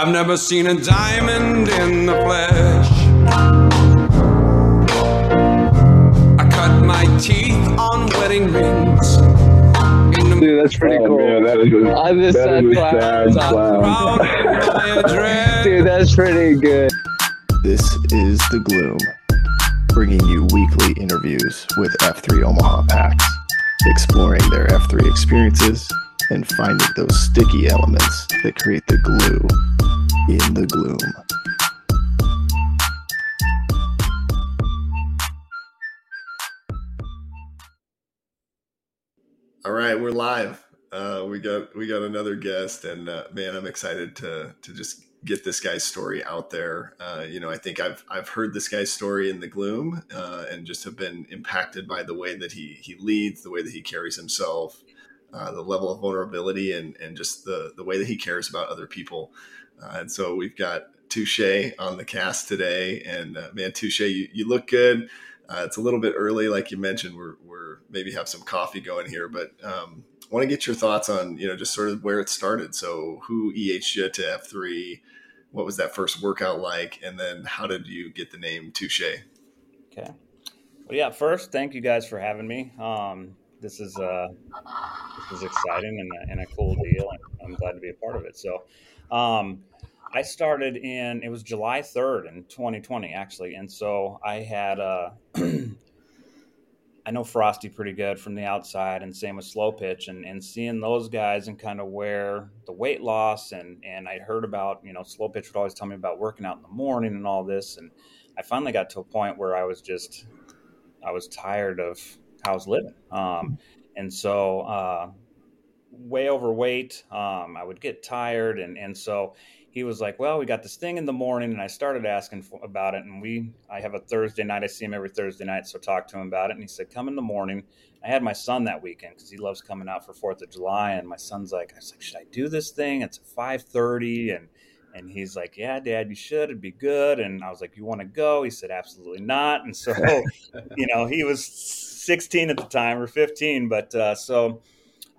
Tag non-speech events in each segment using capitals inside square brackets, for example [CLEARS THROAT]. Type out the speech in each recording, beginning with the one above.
I've never seen a diamond in the flesh. I cut my teeth on wedding rings. Dude, that's pretty Oh, cool. man, that is a, I just that said is a clown. sad clown. crowd of my address. Dude, that's pretty good. This is The Gloom, bringing you weekly interviews with F3 Omaha packs, exploring their F3 experiences and finding those sticky elements that create the glue in the gloom. All right, we're live. Uh, we got we got another guest, and uh, man, I'm excited to to just get this guy's story out there. Uh, you know, I think I've I've heard this guy's story in the gloom, uh, and just have been impacted by the way that he he leads, the way that he carries himself, uh, the level of vulnerability, and and just the the way that he cares about other people. Uh, and so we've got Touche on the cast today, and uh, man, Touche, you, you look good. Uh, it's a little bit early, like you mentioned. We're, we're maybe have some coffee going here, but um, want to get your thoughts on you know just sort of where it started. So, who you to F three? What was that first workout like? And then, how did you get the name Touche? Okay. Well, yeah. First, thank you guys for having me. Um, this is uh, this is exciting and a, and a cool deal, and I'm glad to be a part of it. So, um, I started in it was July 3rd in 2020 actually, and so I had uh, [CLEARS THROAT] I know Frosty pretty good from the outside, and same with Slow Pitch, and, and seeing those guys and kind of where the weight loss and and I heard about you know Slow Pitch would always tell me about working out in the morning and all this, and I finally got to a point where I was just I was tired of how I was living, um, and so uh, way overweight. Um, I would get tired, and and so he was like, "Well, we got this thing in the morning," and I started asking for, about it. And we, I have a Thursday night. I see him every Thursday night, so talk to him about it. And he said, "Come in the morning." I had my son that weekend because he loves coming out for Fourth of July, and my son's like, "I was like, should I do this thing? It's five thirty, and and he's like, "Yeah, Dad, you should. It'd be good." And I was like, "You want to go?" He said, "Absolutely not." And so, [LAUGHS] you know, he was 16 at the time or 15, but uh, so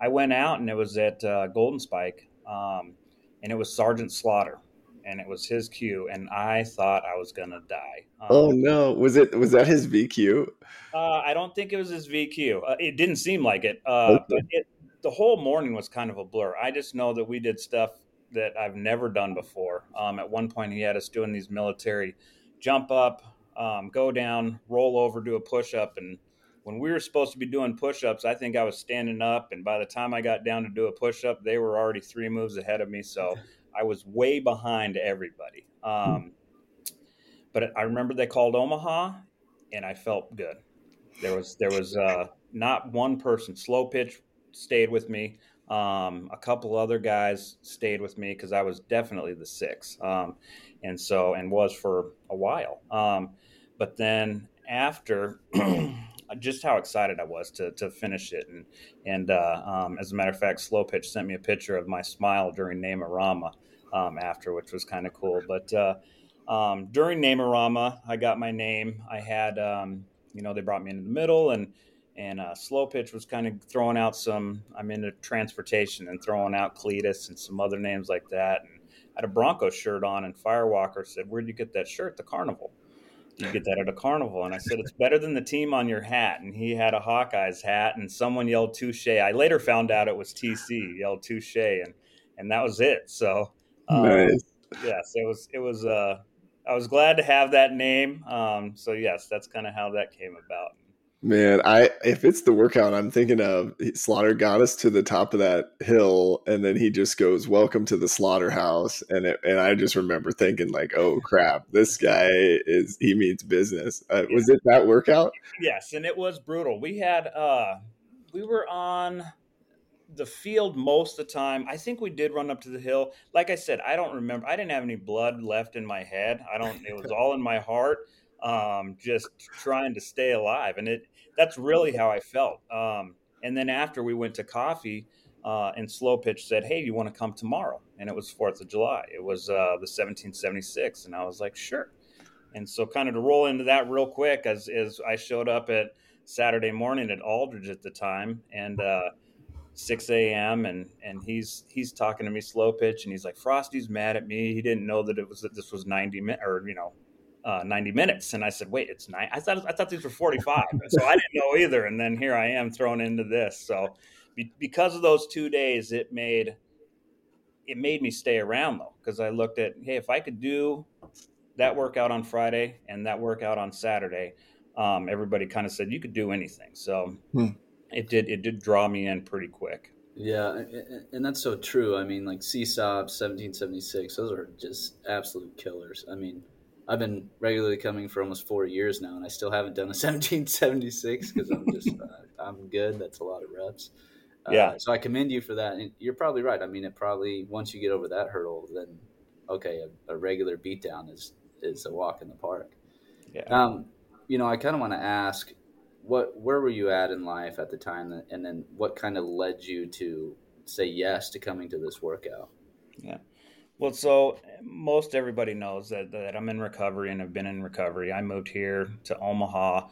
I went out and it was at uh, Golden Spike. Um, and it was Sergeant Slaughter, and it was his cue, and I thought I was gonna die. Um, Oh no, was it was that his VQ? uh, I don't think it was his VQ. Uh, it didn't seem like it, uh, Okay. but it, the whole morning was kind of a blur. I just know that we did stuff that I've never done before. Um, at one point, he had us doing these military jump up, um, go down, roll over, do a push up, and when we were supposed to be doing push ups, I think I was standing up, and by the time I got down to do a push up, they were already three moves ahead of me. So I was way behind everybody. Um, but I remember they called Omaha, and I felt good. There was there was uh, not one person. Slow pitch stayed with me. Um, a couple other guys stayed with me because I was definitely the six, um, and so and was for a while. Um, but then after, [CLEARS THROAT] just how excited I was to to finish it, and and uh, um, as a matter of fact, Slow Pitch sent me a picture of my smile during Namarama um, after, which was kind of cool. But uh, um, during Namarama, I got my name. I had, um, you know, they brought me into the middle, and and uh, Slow Pitch was kind of throwing out some. I'm into transportation and throwing out Cletus and some other names like that. And I had a Bronco shirt on, and Firewalker said, "Where'd you get that shirt? The carnival." You get that at a carnival, and I said it's better than the team on your hat. And he had a Hawkeyes hat, and someone yelled "Touche." I later found out it was TC yelled "Touche," and and that was it. So um, Nice. yes, it was it was uh I was glad to have that name. Um so yes, that's kind of how that came about. Man, I if it's the workout I'm thinking of, Slaughter got us to the top of that hill, and then he just goes, "Welcome to the slaughterhouse," and it, and I just remember thinking like, "Oh crap, this guy is he means business." Uh, Was it that workout? Yes, and it was brutal. We had uh we were on the field most of the time. I think we did run up to the hill. Like I said, I don't remember. I didn't have any blood left in my head. I don't it was all in my heart. Um just trying to stay alive and it that's really how I felt. Um and then after we went to coffee uh, and Slow Pitch said, "Hey, you want to come tomorrow?" And it was Fourth of July. It was uh, the 1776, and I was like, "Sure." And so, kind of to roll into that real quick, as as I showed up at Saturday morning at Aldridge at the time, and uh, 6 a.m. and and he's he's talking to me slow pitch and he's like Frosty's mad at me. He didn't know that it was that this was 90 minutes or you know uh, 90 minutes. And I said, wait, it's nine. I thought I thought these were 45. so I didn't know either. And then here I am thrown into this. So be, because of those two days, it made it made me stay around though because I looked at hey if I could do that workout on Friday and that workout on Saturday, um, everybody kind of said you could do anything. So hmm. it did it did draw me in pretty quick. Yeah, and that's so true. I mean, like CSAUP 1776, those are just absolute killers. I mean, I've been regularly coming for almost four years now, and I still haven't done a [LAUGHS] 1776 because I'm just uh, I'm good. That's a lot of reps. Uh, yeah. So I commend you for that. And you're probably right. I mean, it probably once you get over that hurdle, then okay, a, a regular beatdown is is a walk in the park. Yeah. Um, you know, I kind of want to ask, what where were you at in life at the time, that, and then what kind of led you to say yes to coming to this workout? Yeah. Well, so most everybody knows that, that I'm in recovery and have been in recovery. I moved here to Omaha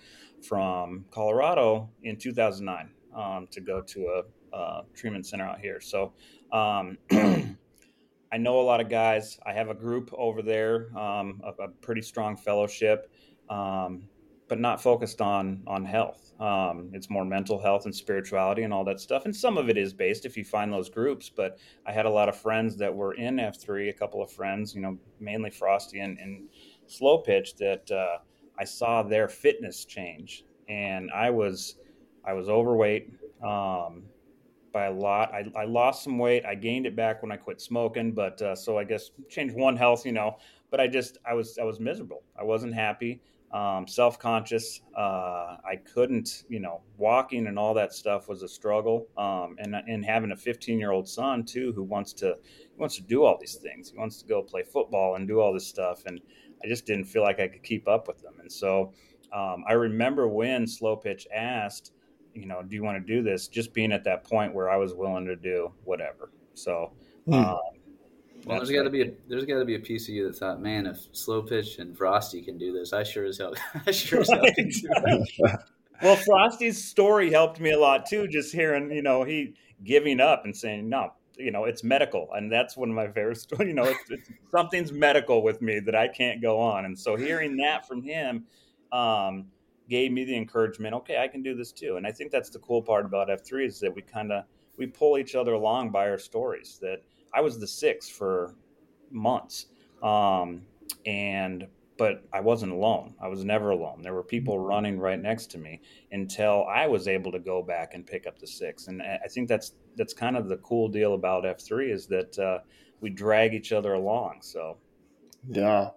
from Colorado in 2009 um, to go to a, a, treatment center out here. So um, [CLEARS THROAT] I know a lot of guys. I have a group over there, um, a, a, pretty strong fellowship, um, but not focused on on health. Um, it's more mental health and spirituality and all that stuff. And some of it is based if you find those groups. But I had a lot of friends that were in F three. A couple of friends, you know, mainly Frosty and, and Slow Pitch, that uh, I saw their fitness change, and I was I was overweight. Um, by a lot. I, I lost some weight. I gained it back when I quit smoking, but uh, so I guess changed one health, you know. But I just I was I was miserable. I wasn't happy, um, self conscious. Uh, I couldn't, you know, walking and all that stuff was a struggle. Um, and and having a 15 year old son too who wants to he wants to do all these things. He wants to go play football and do all this stuff, and I just didn't feel like I could keep up with them. And so um, I remember when Slow Pitch asked you know, do you want to do this? Just being at that point where I was willing to do whatever. So, hmm. um, well, there's got to be a there's got to be a piece of you that thought, man, if slow pitch and Frosty can do this, I sure as hell, [LAUGHS] I sure as hell can do it. [LAUGHS] well, Frosty's story helped me a lot too. Just hearing, you know, he giving up and saying, no, you know, it's medical, and that's one of my favorite stories. [LAUGHS] You know, it's, it's, something's medical with me that I can't go on, and so hearing that from him. Um, gave me the encouragement okay i can do this too and i think that's the cool part about f3 is that we kind of we pull each other along by our stories that i was the sixth for months um, and but i wasn't alone. I was never alone. There were people mm-hmm. running right next to me until i was able to go back and pick up the six. And i think that's that's kind of the cool deal about f3 is that uh, we drag each other along so. Yeah.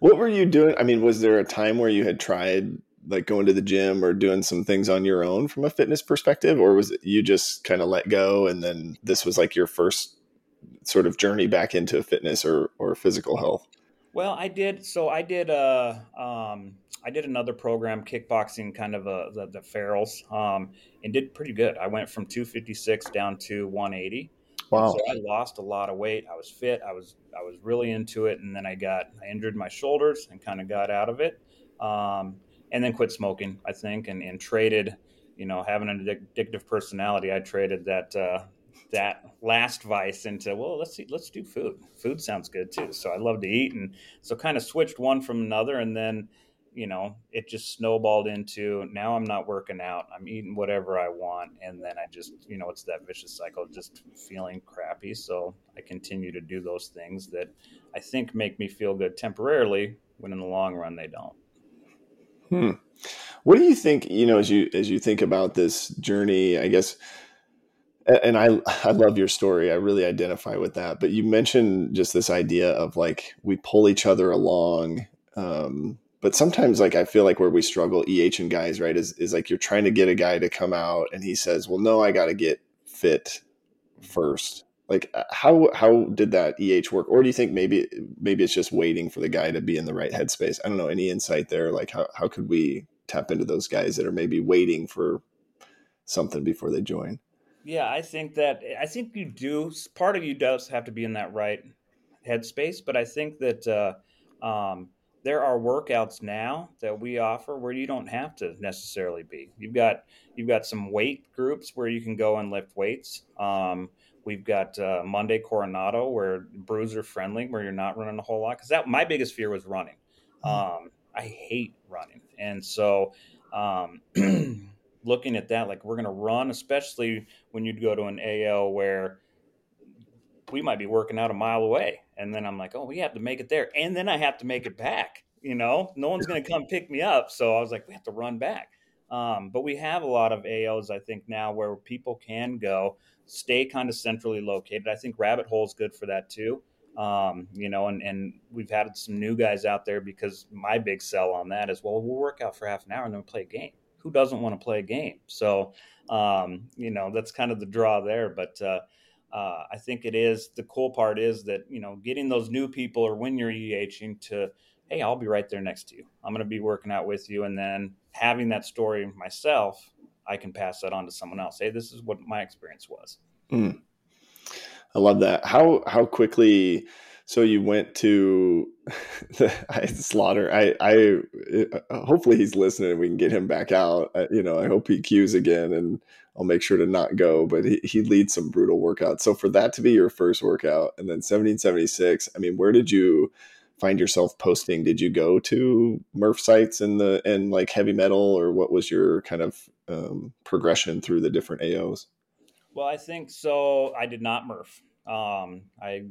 What were you doing? I mean was there a time where you had tried like going to the gym or doing some things on your own from a fitness perspective or was it you just kind of let go and then this was like your first sort of journey back into fitness or or physical health well i did so i did uh um i did another program kickboxing kind of a, the, the ferals um and did pretty good i went from 256 down to 180 Wow. So I lost a lot of weight. I was fit. I was I was really into it, and then I got I injured my shoulders and kind of got out of it. Um, and then quit smoking, I think, and, and traded, you know, having an addictive personality. I traded that uh, that last vice into well, let's see, let's do food. Food sounds good too. So I love to eat, and so kind of switched one from another, and then you know it just snowballed into now I'm not working out. I'm eating whatever I want, and then I just you know it's that vicious cycle, just feeling crappy. So I continue to do those things that I think make me feel good temporarily, when in the long run they don't. Hmm. What do you think? You know, as you as you think about this journey, I guess, and I I love your story. I really identify with that. But you mentioned just this idea of like we pull each other along. Um, but sometimes, like I feel like where we struggle, EH and guys, right, is is like you're trying to get a guy to come out, and he says, "Well, no, I got to get fit first like uh, how how did that eh work or do you think maybe maybe it's just waiting for the guy to be in the right headspace i don't know any insight there like how, how could we tap into those guys that are maybe waiting for something before they join yeah i think that i think you do part of you does have to be in that right headspace but i think that uh, um, there are workouts now that we offer where you don't have to necessarily be. You've got you've got some weight groups where you can go and lift weights. Um, we've got uh, Monday Coronado where bruiser friendly, where you're not running a whole lot. Because that my biggest fear was running. Mm-hmm. Um, I hate running, and so um, [CLEARS THROAT] looking at that, like we're going to run, especially when you'd go to an AO where we might be working out a mile away. And then I'm like, oh, we have to make it there. And then I have to make it back. You know, no one's going to come pick me up. So I was like, we have to run back. Um, but we have a lot of AOs, I think, now where people can go, stay kind of centrally located. I think Rabbit Hole is good for that too. Um, you know, and, and we've had some new guys out there because my big sell on that is, well, we'll work out for half an hour and then we play a game. Who doesn't want to play a game? So, um, you know, that's kind of the draw there. But, uh, uh, I think it is the cool part is that you know getting those new people or when you're EHing to hey I'll be right there next to you I'm going to be working out with you and then having that story myself I can pass that on to someone else hey this is what my experience was. Mm. I love that how how quickly so you went to [LAUGHS] the slaughter I I uh, hopefully he's listening and we can get him back out I, you know I hope he cues again and I'll make sure to not go, but he, he leads some brutal workouts. So for that to be your first workout and then 1776, I mean, where did you find yourself posting? Did you go to Murph sites and the, and like heavy metal or what was your kind of um, progression through the different AOs? Well, I think so. I did not Murph. Um, I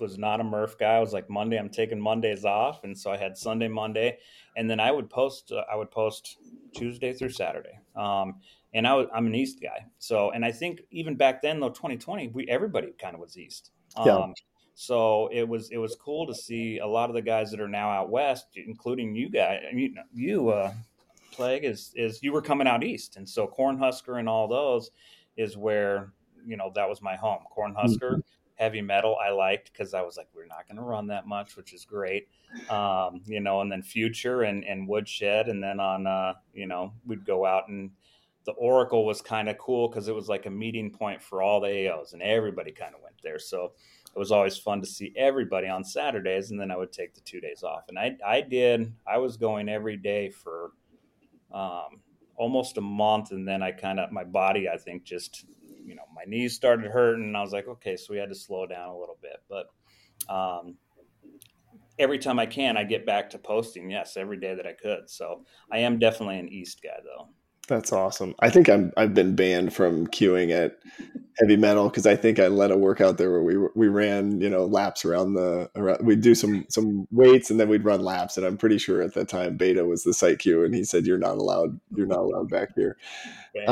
was not a Murph guy. I was like Monday, I'm taking Mondays off, and so I had Sunday, Monday, and then I would post. Uh, I would post Tuesday through Saturday. Um, and I was, I'm an East guy. So, and I think even back then, though, 2020, we everybody kind of was East. Yeah. Um, so it was it was cool to see a lot of the guys that are now out west, including you guys. You, you uh, plague is is you were coming out east, and so Cornhusker and all those is where you know that was my home. Cornhusker, mm-hmm. Heavy metal, I liked because I was like, we're not going to run that much, which is great. Um, you know, and then Future and and Woodshed, and then on uh, you know we'd go out and the Oracle was kind of cool because it was like a meeting point for all the AOs and everybody kind of went there. So it was always fun to see everybody on Saturdays. And then I would take the two days off. And I, I did, I was going every day for um, almost a month. And then I kind of, my body, I think just, you know, my knees started hurting. And I was like, okay, so we had to slow down a little bit. But, um, every time I can, I get back to posting. Yes, every day that I could. So I am definitely an East guy, though. That's awesome. I think I'm I've been banned from queuing at heavy metal because I think I led a workout there where we we ran you know laps around the around, we'd do some some weights and then we'd run laps and I'm pretty sure at that time Beta was the site Q and he said you're not allowed you're not allowed back here.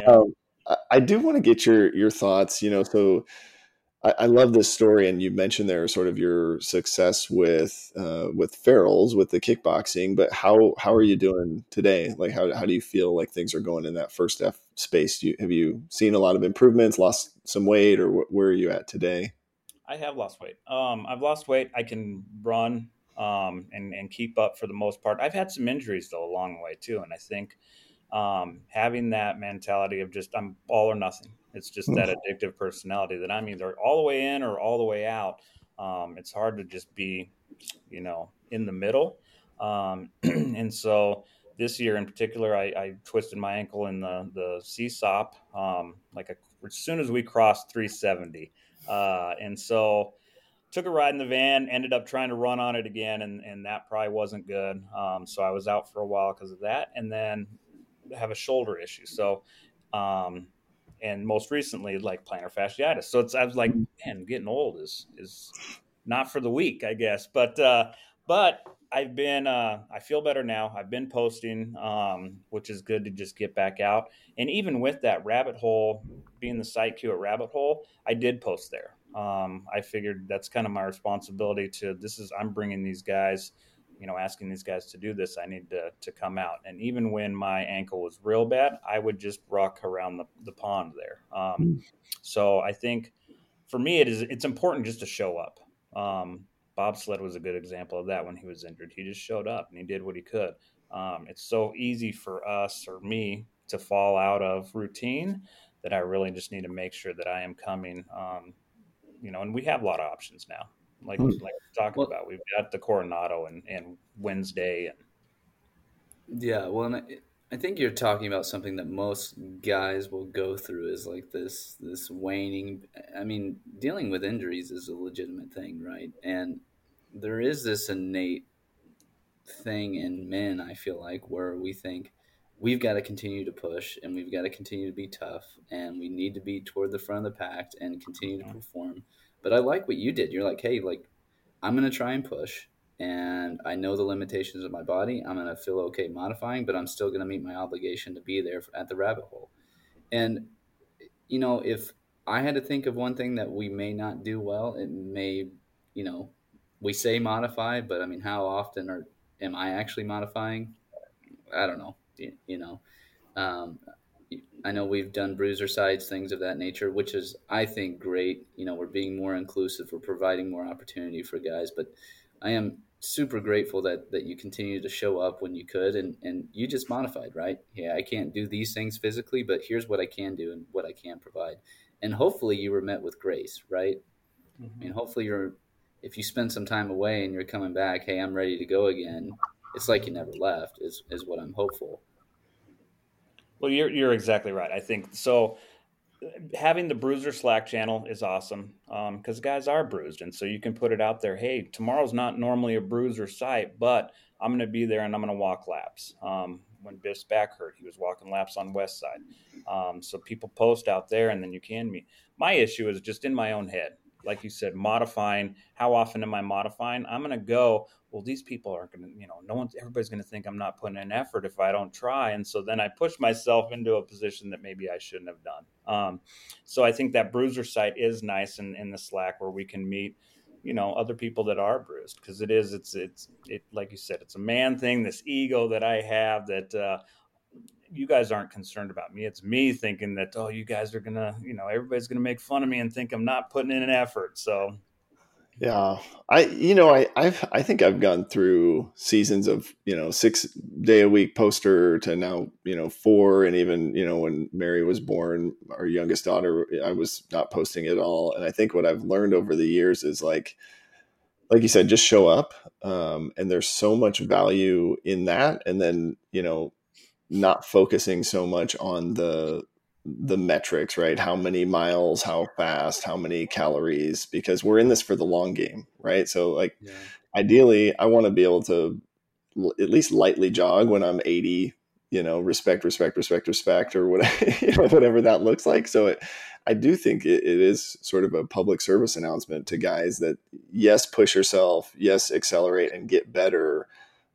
Um, I, I do want to get your your thoughts. You know, so I, I, love this story, and you mentioned there sort of your success with uh, with ferals with the kickboxing. But how how are you doing today? Like how how do you feel like things are going in that first F space? You, have you seen a lot of improvements? Lost some weight, or wh- where are you at today? I have lost weight. Um, I've lost weight. I can run um, and and keep up for the most part. I've had some injuries though along the way too, and I think um, having that mentality of just I'm all or nothing. It's just that addictive personality that I'm either all the way in or all the way out. Um, it's hard to just be, you know, in the middle. Um, [CLEARS THROAT] and so this year in particular, I, I, twisted my ankle in the the CSAUP, um, like a, as soon as we crossed 370, uh, and so took a ride in the van. Ended up trying to run on it again, and and that probably wasn't good. Um, so I was out for a while because of that, and then have a shoulder issue. So um, and most recently like plantar fasciitis. So it's I was like, man, getting old is is not for the weak, I guess. But uh, but I've been uh, I feel better now. I've been posting, um, which is good to just get back out. And even with that rabbit hole being the site Q at Rabbit Hole, I did post there. Um, I figured that's kind of my responsibility to this is I'm bringing these guys you know, asking these guys to do this, I need to, to come out. And even when my ankle was real bad, I would just rock around the, the pond there. Um, mm. So I think for me, it is, it's important just to show up. Um, bobsled was a good example of that when he was injured. He just showed up and he did what he could. Um, it's so easy for us or me to fall out of routine that I really just need to make sure that I am coming. Um, you know, and we have a lot of options now. Like hmm. like we're talking well, about. We've got the Coronado and, and Wednesday and yeah. Well, I, I think you're talking about something that most guys will go through is like this this waning. I mean, dealing with injuries is a legitimate thing, right? And there is this innate thing in men. I feel like where we think we've got to continue to push and we've got to continue to be tough and we need to be toward the front of the pack and continue to perform. But I like what you did. You're like, hey, like I'm gonna try and push and I know the limitations of my body. I'm gonna feel okay modifying, but I'm still gonna meet my obligation to be there at the rabbit hole. And you know, if I had to think of one thing that we may not do well, it may, you know, we say modify, but I mean, how often are am I actually modifying? I don't know you know. Um, I know we've done bruiser sides, things of that nature, which is, I think, great. You know, we're being more inclusive, we're providing more opportunity for guys. But I am super grateful that that you continue to show up when you could, and and you just modified, right? Yeah, I can't do these things physically, but here's what I can do and what I can provide, and hopefully you were met with grace, right? Mm-hmm. I mean, hopefully you're, if you spend some time away and you're coming back, hey, I'm ready to go again. It's like you never left. Is is what I'm hopeful. Well, you're you're exactly right. I think so. Having the bruiser Slack channel is awesome because um, guys are bruised, and so you can put it out there. Hey, tomorrow's not normally a bruiser site, but I'm going to be there and I'm going to walk laps. Um, when Biff's back hurt, he was walking laps on West Side. Um, so people post out there, and then you can meet. My issue is just in my own head like you said, modifying. How often am I modifying? I'm going to go. Well, these people aren't going to, you know, no one's, everybody's going to think I'm not putting in effort if I don't try. And so then I push myself into a position that maybe I shouldn't have done. Um, so I think that bruiser site is nice in, in the Slack where we can meet, you know, other people that are bruised because it is, it's, it's, it, like you said, it's a man thing, this ego that I have that, uh, you guys aren't concerned about me. It's me thinking that, oh, you guys are gonna, you know, everybody's gonna make fun of me and think I'm not putting in an effort. So yeah, I you know I I've I think I've gone through seasons of you know six day a week poster to now you know four and even you know when Mary was born, our youngest daughter, I was not posting at all. And I think what I've learned over the years is like like you said, just show up. Um, and there's so much value in that. And then you know not focusing so much on the the metrics, right? How many miles, how fast, how many calories, because we're in this for the long game, right? So, like, yeah. ideally, I want to be able to l- at least lightly jog when I'm 80, you know, respect, respect, respect, respect, or whatever, [LAUGHS] you know, whatever that looks like. So, it, I do think it, it is sort of a public service announcement to guys that, yes, push yourself, yes, accelerate and get better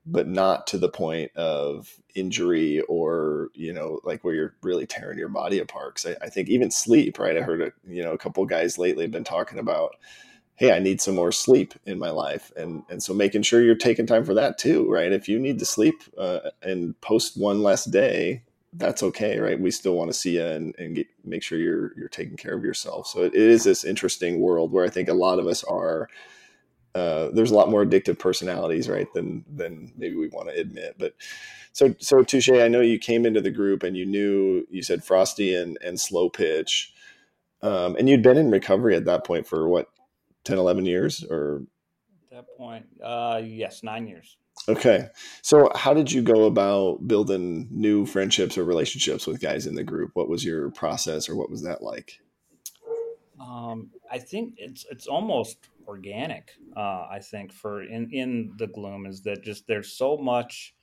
but not to the point of injury or you know like where you're really tearing your body apart. Because I, I, think even sleep right? I heard a you know a couple guys lately have been talking about hey i need some more sleep in my life. And and so making sure you're taking time for that too right? If you need to sleep uh, and post one less day that's okay right? We still want to see you and, and get, make sure you're you're taking care of yourself. So it, it is this interesting world where i think a lot of us are uh, there's a lot more addictive personalities, right, than than maybe we want to admit. But so so Touche, I know you came into the group and you knew you said Frosty and and slow pitch, um, and you'd been in recovery at that point for what 10, 11 years or at that point, uh, yes, nine years. Okay, so how did you go about building new friendships or relationships with guys in the group? What was your process, or what was that like? Um, I think it's it's almost organic. Uh, I think for in in the gloom is that just there's so much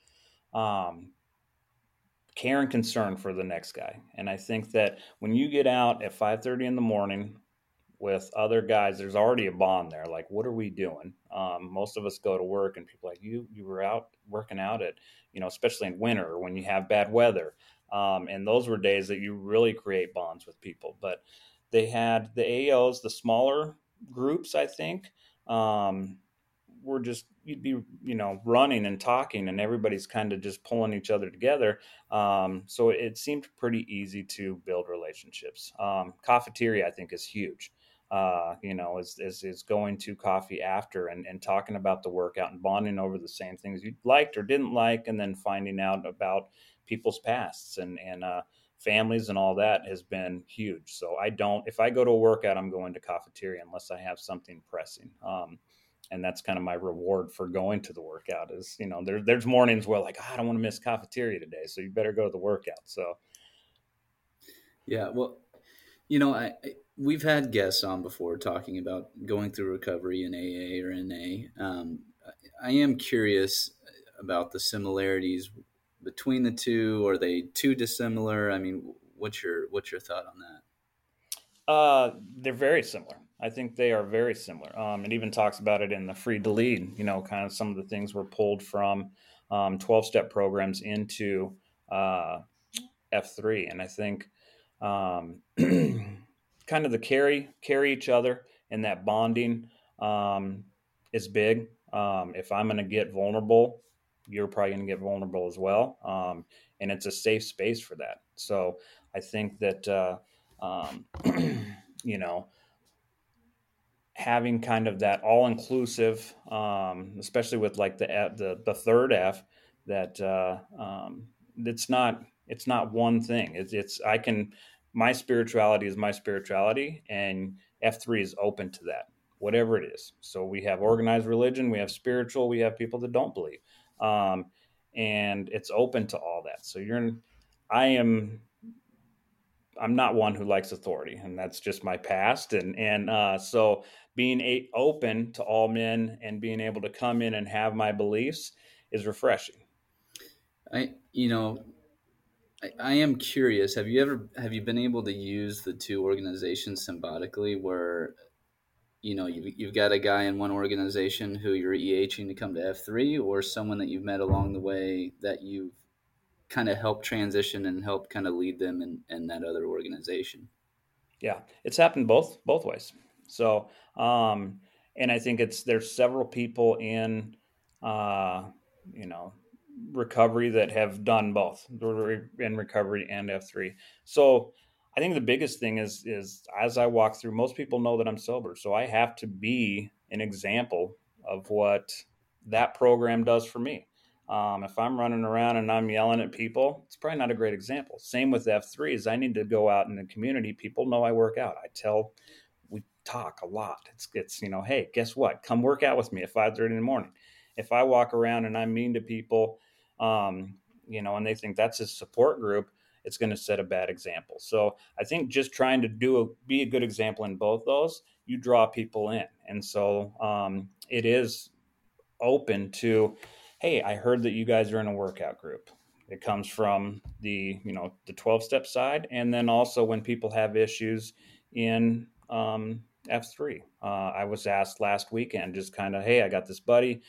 um, care and concern for the next guy, and I think that when you get out at five thirty in the morning with other guys, there's already a bond there. Like, what are we doing? Um, most of us go to work, and people like you. You were out working out at, you know, especially in winter when you have bad weather. Um, and those were days that you really create bonds with people. But they had the AOs, the smaller groups, I think, um, were just you'd be you know running and talking, and everybody's kind of just pulling each other together. Um, so it seemed pretty easy to build relationships. Um, cafeteria, I think, is huge. Uh, you know, is, is, is going to coffee after and, and talking about the workout and bonding over the same things you liked or didn't like, and then finding out about people's pasts and and uh, families and all that has been huge. So I don't, if I go to a workout, I'm going to cafeteria unless I have something pressing. Um, and that's kind of my reward for going to the workout is you know there, there's mornings where like oh, i don't want to miss cafeteria today so you better go to the workout so yeah well you know I, I we've had guests on before talking about going through recovery in aa or na um, i am curious about the similarities between the two are they too dissimilar i mean what's your what's your thought on that uh, they're very similar I think they are very similar. Um, it even talks about it in the Freed to Lead. You know, kind of some of the things were pulled from um, twelve step programs into uh, F three, and I think um, [CLEARS THROAT] kind of the carry carry each other and that bonding um, is big. Um, if I'm going to get vulnerable, you're probably going to get vulnerable as well, um, and it's a safe space for that. So I think that uh, [CLEARS THROAT] you know having kind of that all inclusive, um, especially with like the the the third F, that uh, um, it's not it's not one thing. It's it's I can my spirituality is my spirituality, and F three is open to that, whatever it is. So we have organized religion, we have spiritual, we have people that don't believe, um, and it's open to all that. So you're, I am I'm not one who likes authority, and that's just my past. And and uh, so being a, open to all men and being able to come in and have my beliefs is refreshing. I you know I, I am curious. Have you ever have you been able to use the two organizations symbiotically, where you know you've, you've got a guy in one organization who you're EHing to come to F three, or someone that you've met along the way that you've kind of help transition and help kind of lead them in, in that other organization. Yeah, it's happened both both ways. So, um, and I think it's there's several people in, uh, you know, recovery that have done both in recovery and F three. So, I think the biggest thing is is as I walk through, most people know that I'm sober, so I have to be an example of what that program does for me. Um, if I'm running around and I'm yelling at people, it's probably not a great example. Same with F3s. I need to go out in the community. People know I work out. I tell, we talk a lot. It's, it's you know, hey, guess what? Come work out with me at 5.30 in the morning. If I walk around and I'm mean to people, um, you know, and they think that's a support group, it's going to set a bad example. So I think just trying to do a, be a good example in both those, you draw people in. And so um, it is open to, hey, I heard that you guys are in a workout group. It comes from the you know the twelve step side, and then also when people have issues in um, F three. Uh, I was asked last weekend, just kind of, hey, I got this buddy.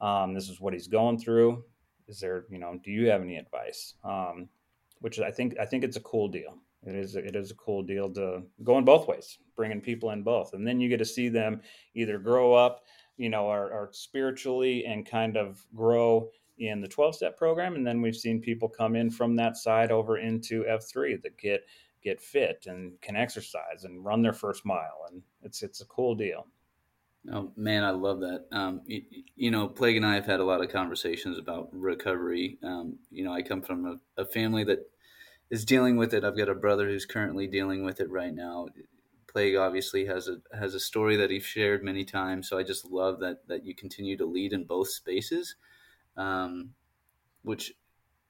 Um, this is what he's going through. Is there, you know, do you have any advice? Um, which I think I think it's a cool deal. It is it is a cool deal to go in both ways, bringing people in both, and then you get to see them either grow up you know, are, are spiritually and kind of grow in the 12 step program. And then we've seen people come in from that side over into F3 that get get fit and can exercise and run their first mile. And it's it's a cool deal. Oh man, I love that. Um, you, you, know, Plague and I have had a lot of conversations about recovery. Um, you know, I come from a, a, family that is dealing with it. I've got a brother who's currently dealing with it right now. Plague obviously has a has a story that he's shared many times. So I just love that that you continue to lead in both spaces, um, which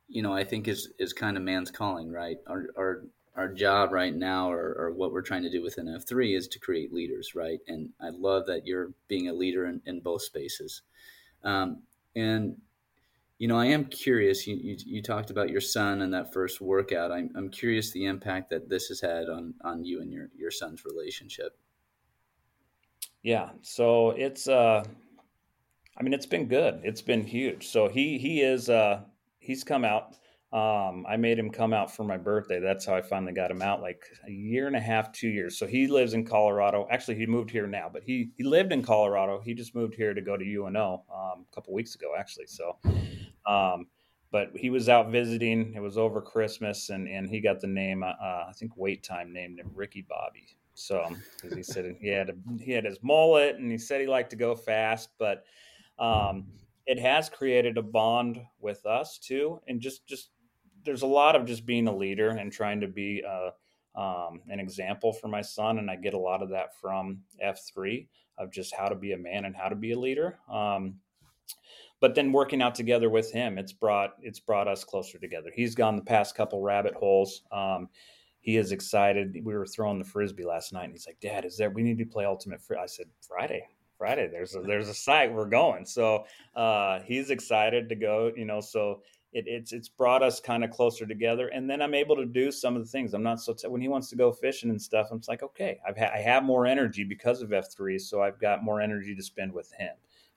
you know I think is is kind of man's calling, right? Our our our job right now, or, or what we're trying to do within F three, is to create leaders, right? And I love that you're being a leader in, in both spaces. Um, and you know, I am curious. You, you, you, talked about your son and that first workout. I'm, I'm curious the impact that this has had on, on you and your, your son's relationship. Yeah. So it's, uh, I mean, it's been good. It's been huge. So he, he is, uh, he's come out. Um, I made him come out for my birthday. That's how I finally got him out, like a year and a half, two years. So he lives in Colorado. Actually, he moved here now, but he he lived in Colorado. He just moved here to go to UNO um, a couple weeks ago, actually. So um, but he was out visiting. It was over Christmas, and and he got the name. Uh, I think Wait Time named him Ricky Bobby. So because he said he had a, he had his mullet, and he said he liked to go fast, but um, it has created a bond with us too, and just just there's a lot of just being a leader and trying to be a, um, an example for my son, and I get a lot of that from F3 of just how to be a man and how to be a leader. Um, but then working out together with him, it's brought it's brought us closer together. He's gone the past couple rabbit holes. Um, he is excited. We were throwing the frisbee last night, and he's like, "Dad, is there? We need to play ultimate frisbee." I said, "Friday, Friday. There's a, there's a site we're going." So uh, he's excited to go. You know, so it, it's it's brought us kind of closer together. And then I'm able to do some of the things. I'm not so t- when he wants to go fishing and stuff. I'm like, okay, I've ha- I have more energy because of F3, so I've got more energy to spend with him,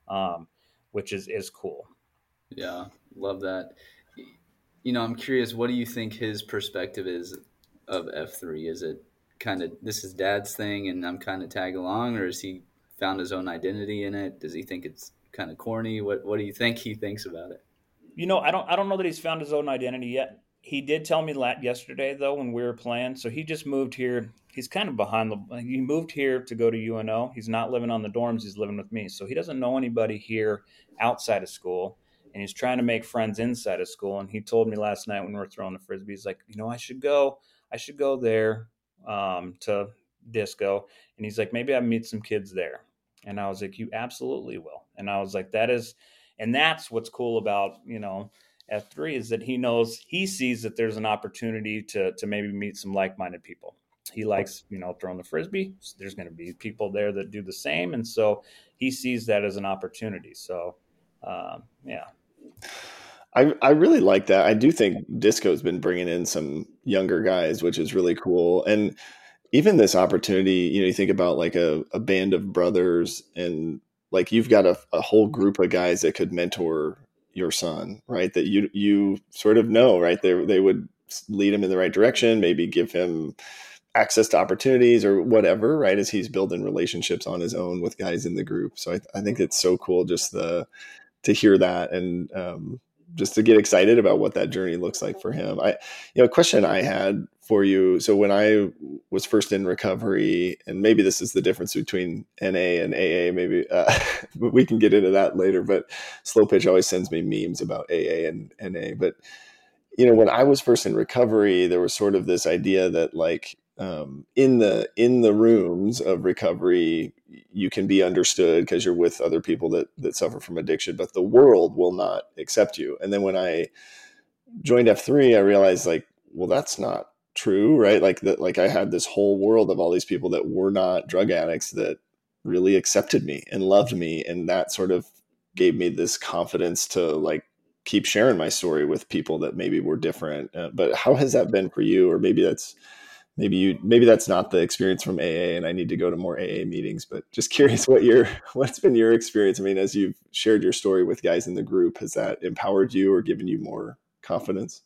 um, which is is cool. Yeah, love that. You know, I'm curious. What do you think his perspective is of F3? Is it kind of this is dad's thing and I'm kind of tag along, or has he found his own identity in it? Does he think it's kind of corny? What What do you think he thinks about it? You know, I don't I don't know that he's found his own identity yet. He did tell me that yesterday though when we were playing. So he just moved here. He's kind of behind the. He moved here to go to UNO. He's not living on the dorms. He's living with me. So he doesn't know anybody here outside of school and he's trying to make friends inside of school. And he told me last night when we were throwing the frisbee, he's like, you know, I should go. I should go there um, to disco. And he's like, maybe I meet some kids there. And I was like, you absolutely will. And I was like, that is, and that's what's cool about, you know, F3 is that he knows, he sees that there's an opportunity to, to maybe meet some like-minded people. He likes, you know, throwing the frisbee. So there's going to be people there that do the same. And so he sees that as an opportunity. So, um, yeah. I, I really like that. I do think disco's been bringing in some younger guys, which is really cool. And even this opportunity, you know, you think about like a, a band of brothers and like you've got a, a whole group of guys that could mentor your son, right? That you you sort of know, right? They they would lead him in the right direction, maybe give him access to opportunities or whatever, right? As he's building relationships on his own with guys in the group. So I, I think it's so cool just the to hear that and um, just to get excited about what that journey looks like for him. I, you know, a question I had for you. So when I was first in recovery, and maybe this is the difference between NA and AA, maybe uh, [LAUGHS] we can get into that later. But Slow Pitch always sends me memes about AA and NA. But you know, when I was first in recovery, there was sort of this idea that like um, in the in the rooms of recovery you can be understood because you're with other people that that suffer from addiction but the world will not accept you. And then when i joined f3 i realized like well that's not true right? Like that like i had this whole world of all these people that were not drug addicts that really accepted me and loved me and that sort of gave me this confidence to like keep sharing my story with people that maybe were different. Uh, but how has that been for you? Or maybe that's maybe you maybe that's not the experience from AA and I need to go to more AA meetings but just curious what your [LAUGHS] what's been your experience? I mean as you've shared your story with guys in the group has that empowered you or given you more confidence?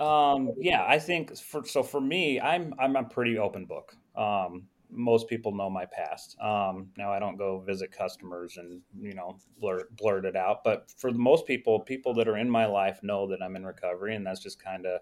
Um yeah I think for so for me I'm I'm a pretty open book. Um most people know my past. Um, now I don't go visit customers and you know blurt blurt it out, but for the most people, people that are in my life know that I'm in recovery, and that's just kind of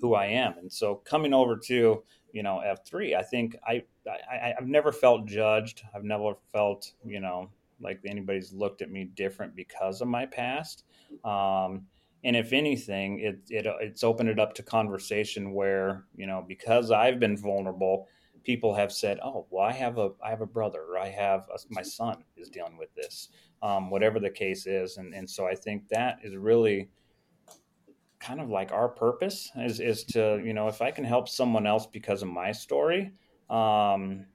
who I am. And so coming over to you know F3, I think I, I I've never felt judged. I've never felt you know like anybody's looked at me different because of my past. Um, and if anything, it, it it's opened it up to conversation where you know because I've been vulnerable, people have said, "Oh, well, I have a I have a brother, or I have a, my son is dealing with this, um, whatever the case is," and and so I think that is really kind of like our purpose is is to you know if I can help someone else because of my story, um,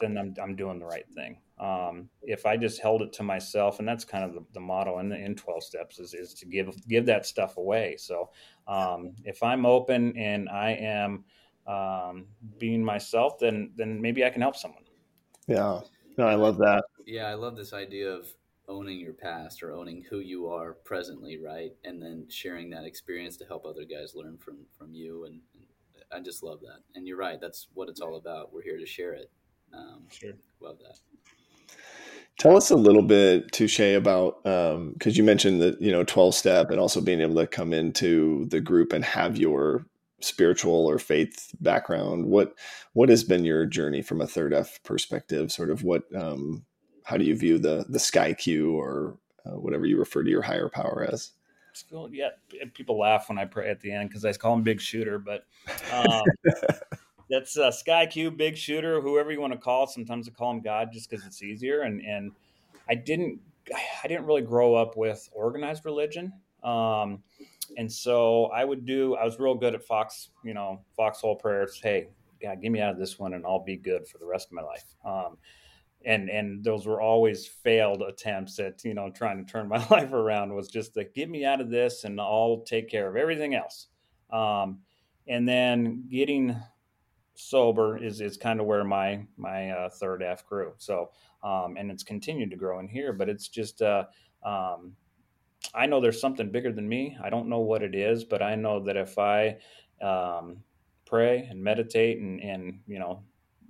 then I'm I'm doing the right thing. Um, if I just held it to myself, and that's kind of the, the motto in the in twelve steps is is to give give that stuff away. So um, if I'm open and I am um, being myself, then then maybe I can help someone. Yeah, no, I love that. Yeah, I love this idea of owning your past or owning who you are presently, right? And then sharing that experience to help other guys learn from from you. And, and I just love that. And you're right. That's what it's all about. We're here to share it. Um, sure. Love that. Tell us a little bit, Touche, about because um, you mentioned that you know twelve step and also being able to come into the group and have your spiritual or faith background. What what has been your journey from a third F perspective? Sort of what um, how do you view the the sky Q or uh, whatever you refer to your higher power as? Well, yeah, people laugh when I pray at the end because I call him Big Shooter, but um, [LAUGHS] that's uh, Sky Q, Big Shooter, whoever you want to call. It. Sometimes I call him God just because it's easier. And and I didn't I didn't really grow up with organized religion. Um, and so I would do. I was real good at fox, you know, foxhole prayers. Hey, God, get me out of this one, and I'll be good for the rest of my life. Um, and and those were always failed attempts at you know trying to turn my [LAUGHS] life around. Was just to get me out of this, and I'll take care of everything else. Um, and then getting sober is is kind of where my my uh, third F grew. So um, and it's continued to grow in here, but it's just uh, um, I know there's something bigger than me. I don't know what it is, but I know that if I um, pray and meditate and and you know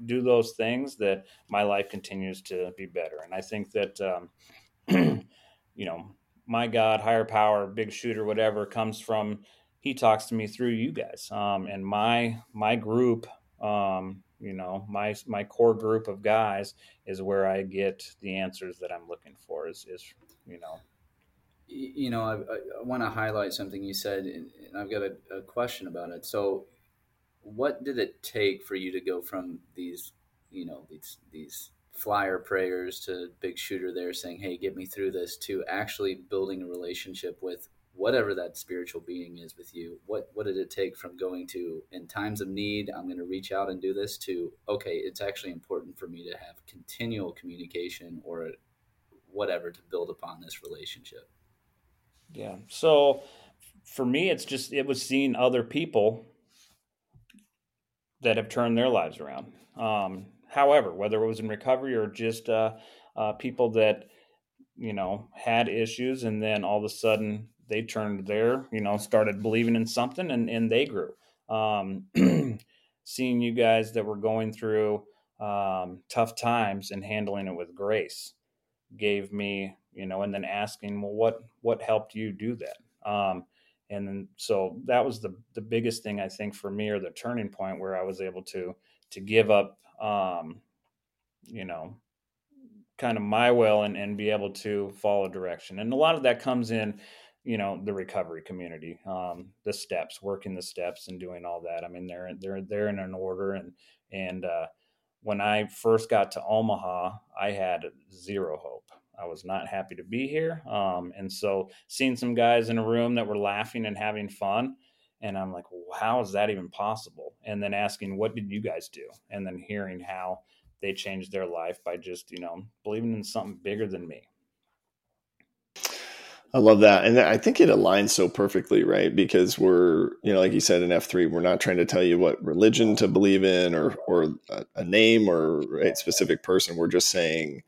do those things, that my life continues to be better. And I think that um, [CLEARS THROAT] you know my God, higher power, big shooter, whatever comes from. He talks to me through you guys, um, and my my group um, you know my my core group of guys is where i get the answers that i'm looking for is is you know you know i, I want to highlight something you said and i've got a, a, question about it. So what did it take for you to go from these you know these these flyer prayers to big shooter there saying hey get me through this to actually building a relationship with whatever that spiritual being is with you? What what did it take from going to in times of need i'm going to reach out and do this to okay it's actually important for me to have continual communication or whatever to build upon this relationship yeah so for me it's just it was seeing other people that have turned their lives around um, however whether it was in recovery or just uh, uh, people that you know had issues and then all of a sudden they turned there, you know, started believing in something and, and they grew. Um, [CLEARS THROAT] seeing you guys that were going through um, tough times and handling it with grace gave me, you know, and then asking, well, what, what helped you do that? Um, and then, so that was the, the biggest thing I think for me or the turning point where I was able to, to give up, um, you know, kind of my will and, and be able to follow direction. And a lot of that comes in you know the recovery community um, the steps working the steps and doing all that i mean they're they're they're in an order and and uh, when i first got to omaha i had zero hope i was not happy to be here um, and so seeing some guys in a room that were laughing and having fun and i'm like well, how is that even possible and then asking what did you guys do and then hearing how they changed their life by just you know believing in something bigger than me I love that. And I think it aligns so perfectly, right? Because we're, you know, like you said in F3, we're not trying to tell you what religion to believe in or, or a, a name or a specific person. We're just saying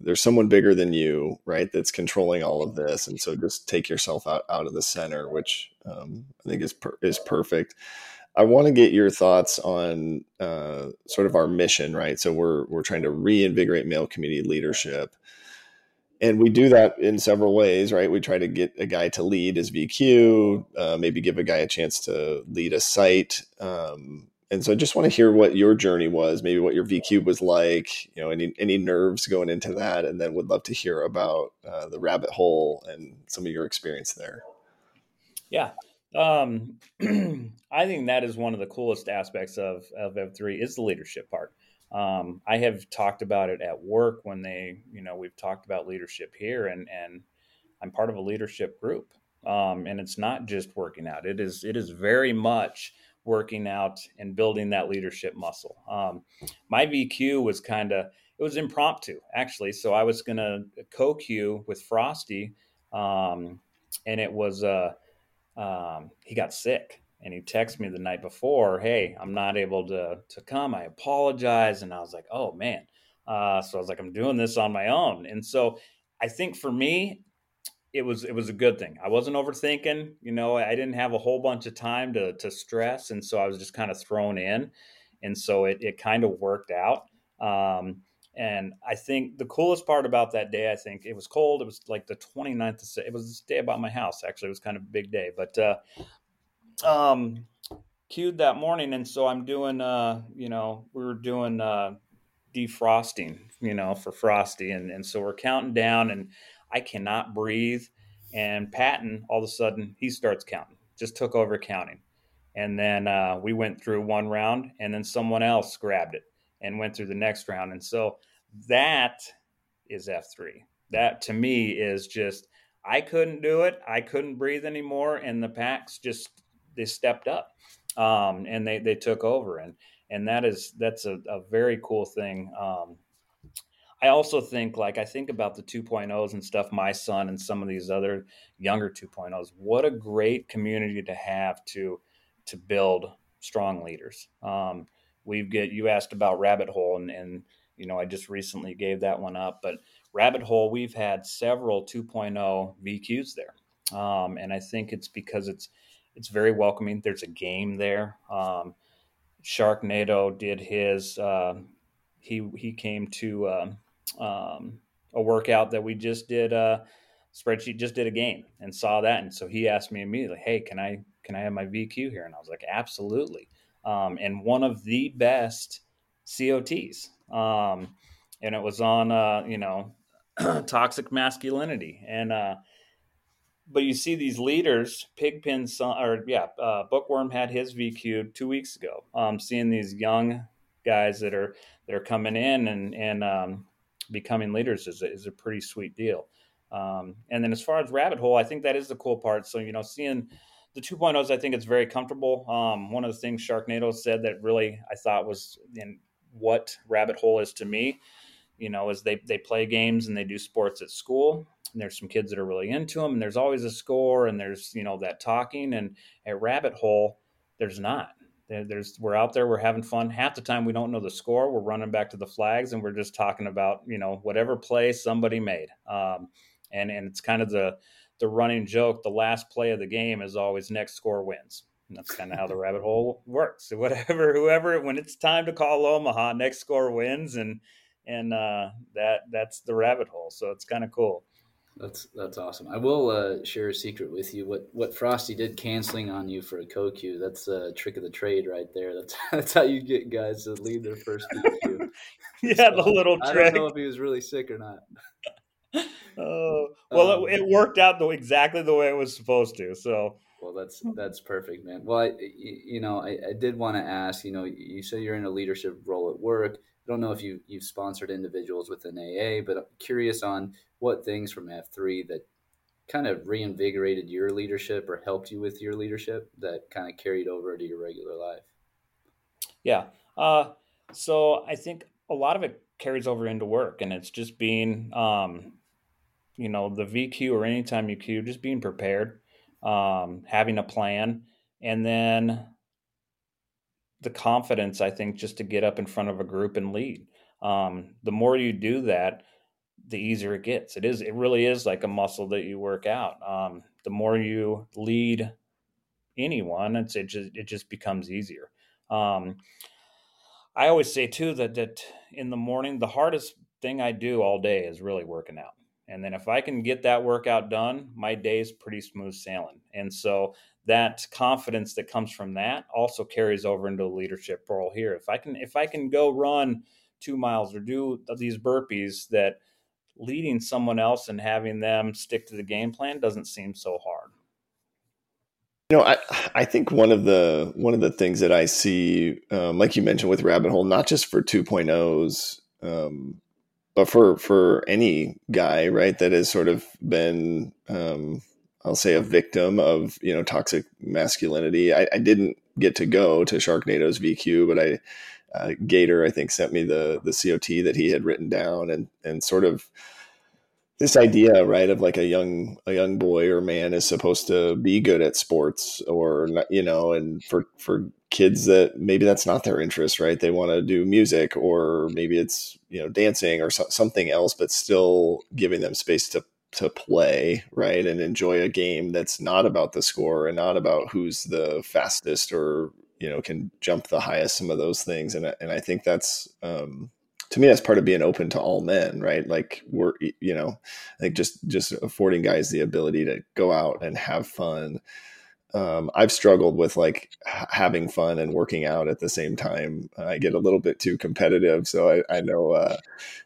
there's someone bigger than you, right? That's controlling all of this. And so just take yourself out, out of the center, which um, I think is, per, is perfect. I want to get your thoughts on uh, sort of our mission, right? So we're, we're trying to reinvigorate male community leadership and we do that in several ways, right? We try to get a guy to lead as VQ, uh, maybe give a guy a chance to lead a site. Um, and so I just want to hear what your journey was, maybe what your VQ was like, you know, any, any nerves going into that. And then would love to hear about uh, the rabbit hole and some of your experience there. Yeah. Um, [CLEARS THROAT] I think that is one of the coolest aspects of, of F3 is the leadership part. Um, I have talked about it at work when they, you know, we've talked about leadership here, and and I'm part of a leadership group, um, and it's not just working out. It is it is very much working out and building that leadership muscle. Um, my VQ was kind of it was impromptu actually, so I was gonna co-Q with Frosty, um, and it was uh, um, he got sick and he texted me the night before, "Hey, I'm not able to to come. I apologize." And I was like, "Oh man." Uh, so I was like, "I'm doing this on my own." And so I think for me, it was it was a good thing. I wasn't overthinking. You know, I didn't have a whole bunch of time to to stress, and so I was just kind of thrown in, and so it it kind of worked out. Um, and I think the coolest part about that day, I think it was cold. It was like the 29th. Of, it was this day about my house. Actually, it was kind of a big day. But uh, um, queued that morning, and so I'm doing, uh, you know, we were doing uh, defrosting, you know, for Frosty, and and so we're counting down, and I cannot breathe, And Patton, all of a sudden, he starts counting, just took over counting. And then uh, we went through one round, and then someone else grabbed it and went through the next round. And so that is F3. That to me is just, I couldn't do it. I couldn't breathe anymore. And the packs just, they stepped up um, and they, they took over. And, and that is, that's a, a very cool thing. Um, I also think like I think about the 2.0s and stuff, my son and some of these other younger 2.0s. What a great community to have to to build strong leaders. Um, we get you asked about Rabbit Hole and, and you know I just recently gave that one up, but Rabbit Hole we've had several 2.0 VQs there, um, and I think it's because it's it's very welcoming. There's a game there. Um, Sharknado did his. Uh, he he came to um, um, a workout that we just did. Uh, spreadsheet just did a game and saw that, and so he asked me immediately, "Hey, can I can I have my VQ here?" And I was like, "Absolutely." Um, and one of the best COTs, um, and it was on uh, you know [CLEARS THROAT] toxic masculinity and. Uh, but you see these leaders, Pigpen, or yeah, uh, Bookworm had his VQ two weeks ago. Um, seeing these young guys that are that are coming in and and um, becoming leaders is a, is a pretty sweet deal. Um, and then as far as rabbit hole, I think that is the cool part. So, you know, seeing the 2.0s, I think it's very comfortable. Um, one of the things Sharknado said that really I thought was in what rabbit hole is to me, you know, is they, they play games and they do sports at school. And there's some kids that are really into them and there's always a score and there's, you know, that talking and at rabbit hole, there's not there's we're out there, we're having fun. Half the time we don't know the score. We're running back to the flags, and we're just talking about you know whatever play somebody made. Um, and and it's kind of the the running joke. The last play of the game is always next score wins. And that's kind of how the [LAUGHS] rabbit hole works. [LAUGHS] Whatever, whoever, when it's time to call Omaha, next score wins, and and uh, that that's the rabbit hole. So it's kind of cool. That's that's awesome. I will uh, share a secret with you. What what Frosty did canceling on you for a CoQ, that's a trick of the trade right there. That's [LAUGHS] that's how you get guys to lead their first VQ. [LAUGHS] yeah, so, the little trick. I don't know if he was really sick or not. [LAUGHS] oh well, um, it, it, worked out the, exactly the way it was supposed to. So well, that's that's perfect, man. Well, I, you know, I, I did want to ask. You know, you said you're in a leadership role at work. I don't know if you you've sponsored individuals with an AA, but I'm curious on what things from F3 that kind of reinvigorated your leadership or helped you with your leadership that kind of carried over to your regular life? Yeah. Uh, so I think a lot of it carries over into work and it's just being, um, you know, the VQ or anytime you queue, just being prepared, um, having a plan, and then the confidence, I think, just to get up in front of a group and lead. Um, the more you do that, the easier it gets. It is. It really is like a muscle that you work out. Um, the more you lead anyone, it's it just it just becomes easier. Um, I always say too that that in the morning, the hardest thing I do all day is really working out. And then if I can get that workout done, my day is pretty smooth sailing. And so that confidence that comes from that also carries over into the leadership role here. If I can if I can go run two miles or do these burpees that leading someone else and having them stick to the game plan doesn't seem so hard. You know, I I think one of the one of the things that I see, um, like you mentioned with Rabbit Hole, not just for 2.0s, um, but for for any guy, right, that has sort of been, um, I'll say, a victim of you know toxic masculinity. I, I didn't get to go to Sharknado's VQ, but I uh, Gator, I think, sent me the the COT that he had written down, and and sort of this idea, right, of like a young a young boy or man is supposed to be good at sports, or you know, and for for kids that maybe that's not their interest, right? They want to do music, or maybe it's you know dancing or so, something else, but still giving them space to to play, right, and enjoy a game that's not about the score and not about who's the fastest or you know can jump the highest some of those things and and I think that's um, to me that's part of being open to all men right like we're you know like just just affording guys the ability to go out and have fun um, I've struggled with like having fun and working out at the same time. I get a little bit too competitive, so I, I know uh,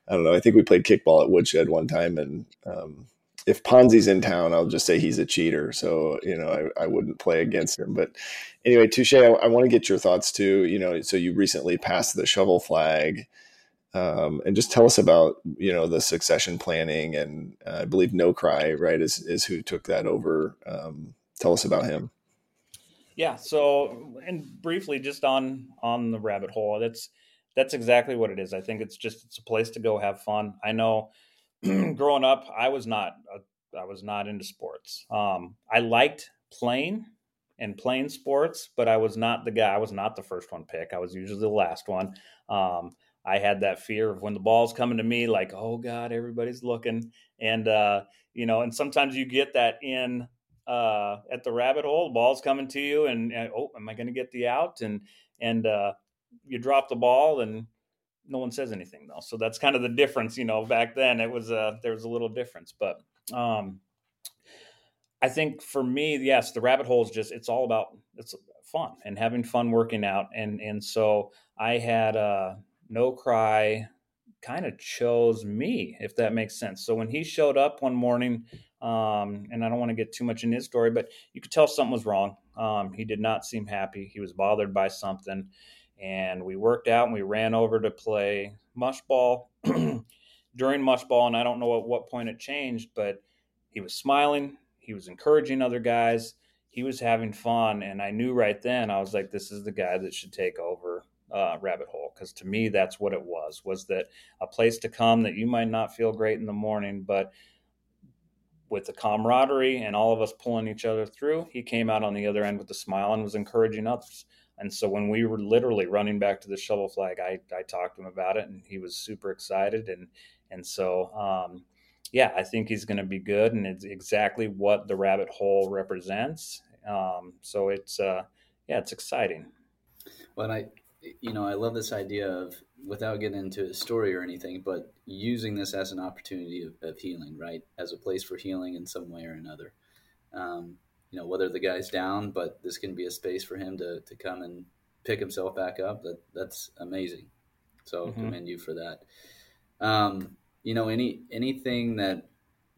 I don't know. I think we played kickball at Woodshed one time, and um, if Ponzi's in town, I'll just say he's a cheater. So you know, I, I wouldn't play against him. But anyway, Touche, I, I want to get your thoughts too. You know, so you recently passed the shovel flag. Um, and just tell us about you know the succession planning and uh, I believe No Cry right is is who took that over. Um, tell us about him. Yeah. So, and briefly, just on on the rabbit hole, that's that's exactly what it is. I think it's just it's a place to go have fun. I know, [CLEARS THROAT] growing up, I was not a, I was not into sports. Um, I liked playing and playing sports, but I was not the guy. I was not the first one pick. I was usually the last one. Um, I had that fear of when the ball's coming to me, like, oh God, everybody's looking. And, uh, you know, and sometimes you get that in uh, at the rabbit hole, the ball's coming to you and, and oh, am I going to get the out? And, and, uh, you drop the ball and no one says anything though. So that's kind of the difference, you know, back then it was, uh, there was a little difference, but, um, I think for me, yes, the rabbit hole is just, it's all about, it's fun and having fun working out. And, and so I had, uh, no Cry kind of chose me, if that makes sense. So when he showed up one morning, um, and I don't want to get too much in his story, but you could tell something was wrong. Um, he did not seem happy. He was bothered by something. And we worked out and we ran over to play mush ball [CLEARS THROAT] during mush ball. And I don't know at what point it changed, but he was smiling. He was encouraging other guys. He was having fun. And I knew right then, I was like, this is the guy that should take over uh, rabbit hole because to me that's what it was was that a place to come that you might not feel great in the morning but with the camaraderie and all of us pulling each other through he came out on the other end with a smile and was encouraging others and so when we were literally running back to the shovel flag i, I talked to him about it and he was super excited and and so um, yeah i think he's going to be good and it's exactly what the rabbit hole represents um, so it's uh, yeah it's exciting well i you know, I love this idea of without getting into a story or anything, but using this as an opportunity of, of healing, right? As a place for healing in some way or another. Um, you know, whether the guy's down, but this can be a space for him to, to come and pick himself back up. That that's amazing. So mm-hmm. commend you for that. Um, you know, any anything that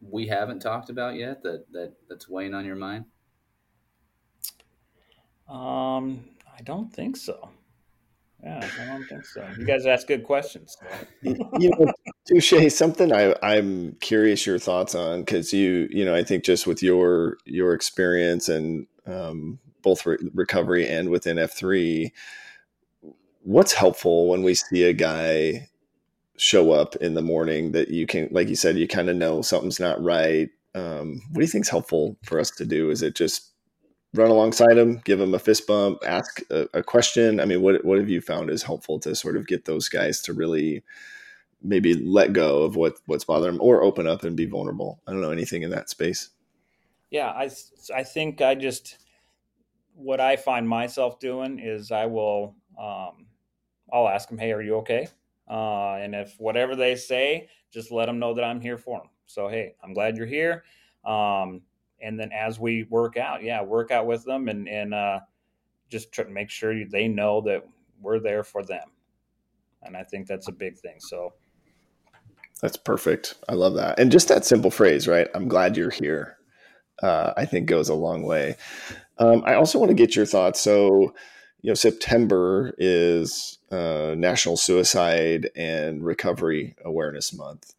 we haven't talked about yet that that that's weighing on your mind? Um, I don't think so. Yeah, I don't think so. You guys ask good questions. [LAUGHS] you know, Touche, something I, I'm curious your thoughts on because you, you know, I think just with your your experience and um, both re- recovery and within F three, what's helpful when we see a guy show up in the morning that you can, like you said, you kind of know something's not right. Um, what do you think is helpful for us to do? Is it just run alongside him, give him a fist bump, ask a, a, question? I mean, what what have you found is helpful to sort of get those guys to really maybe let go of what what's bothering them or open up and be vulnerable? I don't know anything in that space. Yeah, I I think I just what I find myself doing is I will um, I'll ask them, "Hey, are you okay?" Uh, and if whatever they say, just let them know that I'm here for them. So, hey, I'm glad you're here. Um, and then as we work out, yeah, work out with them and and uh, just try to make sure they know that we're there for them. And I think that's a big thing. So that's perfect. I love that. And just that simple phrase, right? I'm glad you're here. Uh, I think goes a long way. Um, I also want to get your thoughts. So, you know, September is uh, National Suicide and Recovery Awareness Month.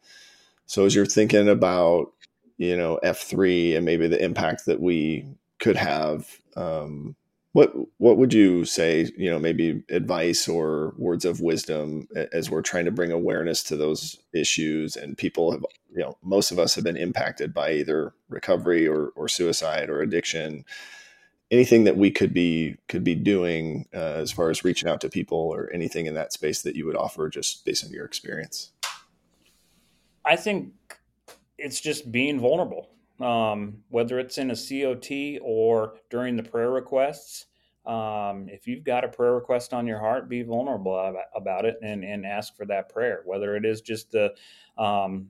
So, as you're thinking about you know F3 and maybe the impact that we could have. Um, what what would you say? You know, maybe advice or words of wisdom as we're trying to bring awareness to those issues, and people have you know most of us have been impacted by either recovery or or suicide or addiction. Anything that we could be could be doing uh, as far as reaching out to people or anything in that space that you would offer just based on your experience. I think it's just being vulnerable, um, whether it's in a COT or during the prayer requests. Um, if you've got a prayer request on your heart, be vulnerable about it and, and ask for that prayer. Whether it is just the, um,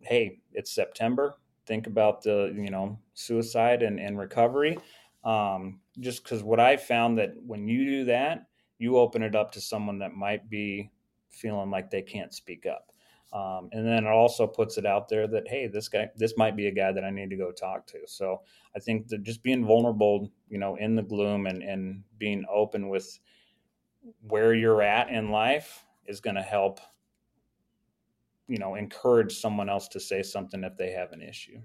hey, it's September, think about the, you know, suicide and, and recovery. Um, just because what I found that when you do that, you open it up to someone that might be feeling like they can't speak up. Um, and then it also puts it out there that hey, this guy, this might be a guy that I need to go talk to. So I think that just being vulnerable, you know, in the gloom and and being open with where you're at in life is going to help, you know, encourage someone else to say something if they have an issue.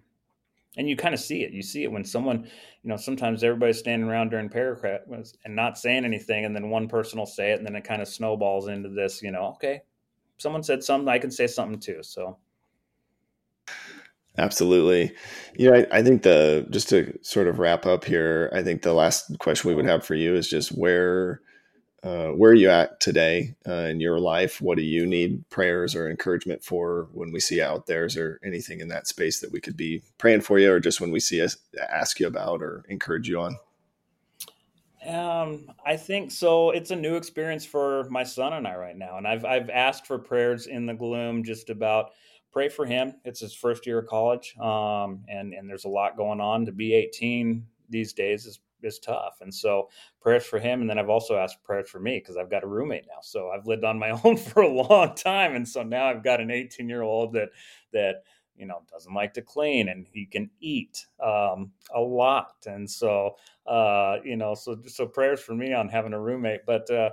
And you kind of see it. You see it when someone, you know, sometimes everybody's standing around during paragraph and not saying anything, and then one person will say it, and then it kind of snowballs into this, you know, okay, someone said something, I can say something too. So Absolutely. You know, I, I, think the just to sort of wrap up here, I think the last question we would have for you is just where uh, where are you at today uh, in your life? What do you need prayers or encouragement for when we see out there? Is there anything in that space that we could be praying for you, or just when we see us ask you about or encourage you on? Um, I think so. It's a new experience for my son and I right now, and I've I've asked for prayers in the gloom, just about pray for him. It's his first year of college, um, and and there's a lot going on. To be 18 these days is is tough, and so prayers for him. And then I've also asked prayers for me because I've got a roommate now. So I've lived on my [LAUGHS] own for a long time, and so now I've got an 18 year old that that you know doesn't like to clean and he can eat um, a lot. And so uh, you know so so prayers for me on having a roommate. But uh,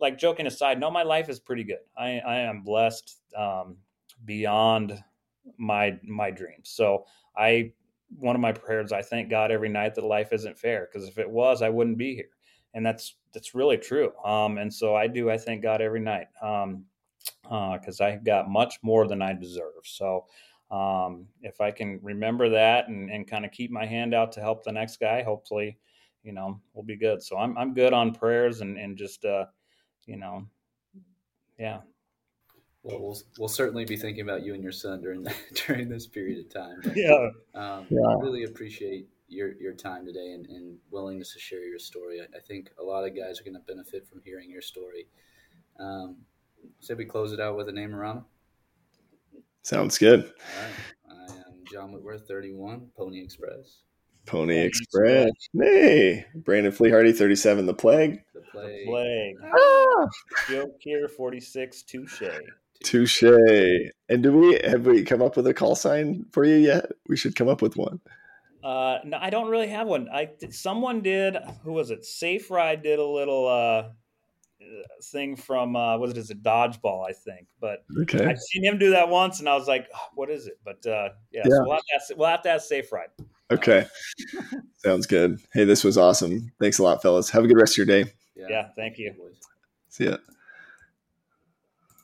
like joking aside no my life is pretty good. I, I am blessed um, beyond my my dreams. So i one of my prayers i thank god every night that life isn't fair because if it was i wouldn't be here. And that's that's really true. Um, and so i do i thank god every night um, because uh, I got much more than I deserve. So um, if I can remember that and, and kind of keep my hand out to help the next guy, hopefully, you know, we'll be good. So I'm, I'm good on prayers and, and just, uh, you know, yeah. Well, we'll we'll certainly be thinking about you and your son during that, [LAUGHS] during this period of time. [LAUGHS] But, yeah. Um, yeah. I really appreciate your, your time today and, and willingness to share your story. I, I, think a lot of guys are going to benefit from hearing your story. Um, say we close it out with a name around. Sounds good. All right. I am John Whitworth, 31, Pony Express. Pony, Pony Express. Express. Hey, Brandon Fleehardy, 37, The Plague. The Plague. The Plague. Ah! Joke here, 46, Touche. Touche. And do we have we come up with a call sign for you yet? We should come up with one. Uh, no, I don't really have one. I someone did. Who was it? Safe Ride did a little uh, thing from uh, what is it? Dodgeball, I think. But okay. I've seen him do that once, and I was like, oh, "What is it?" But uh, yeah, yeah. So we'll, have to ask, we'll have to ask Safe Ride. Okay, sounds good. Hey, this was awesome. Thanks a lot, fellas. Have a good rest of your day. Yeah, yeah thank you. See ya.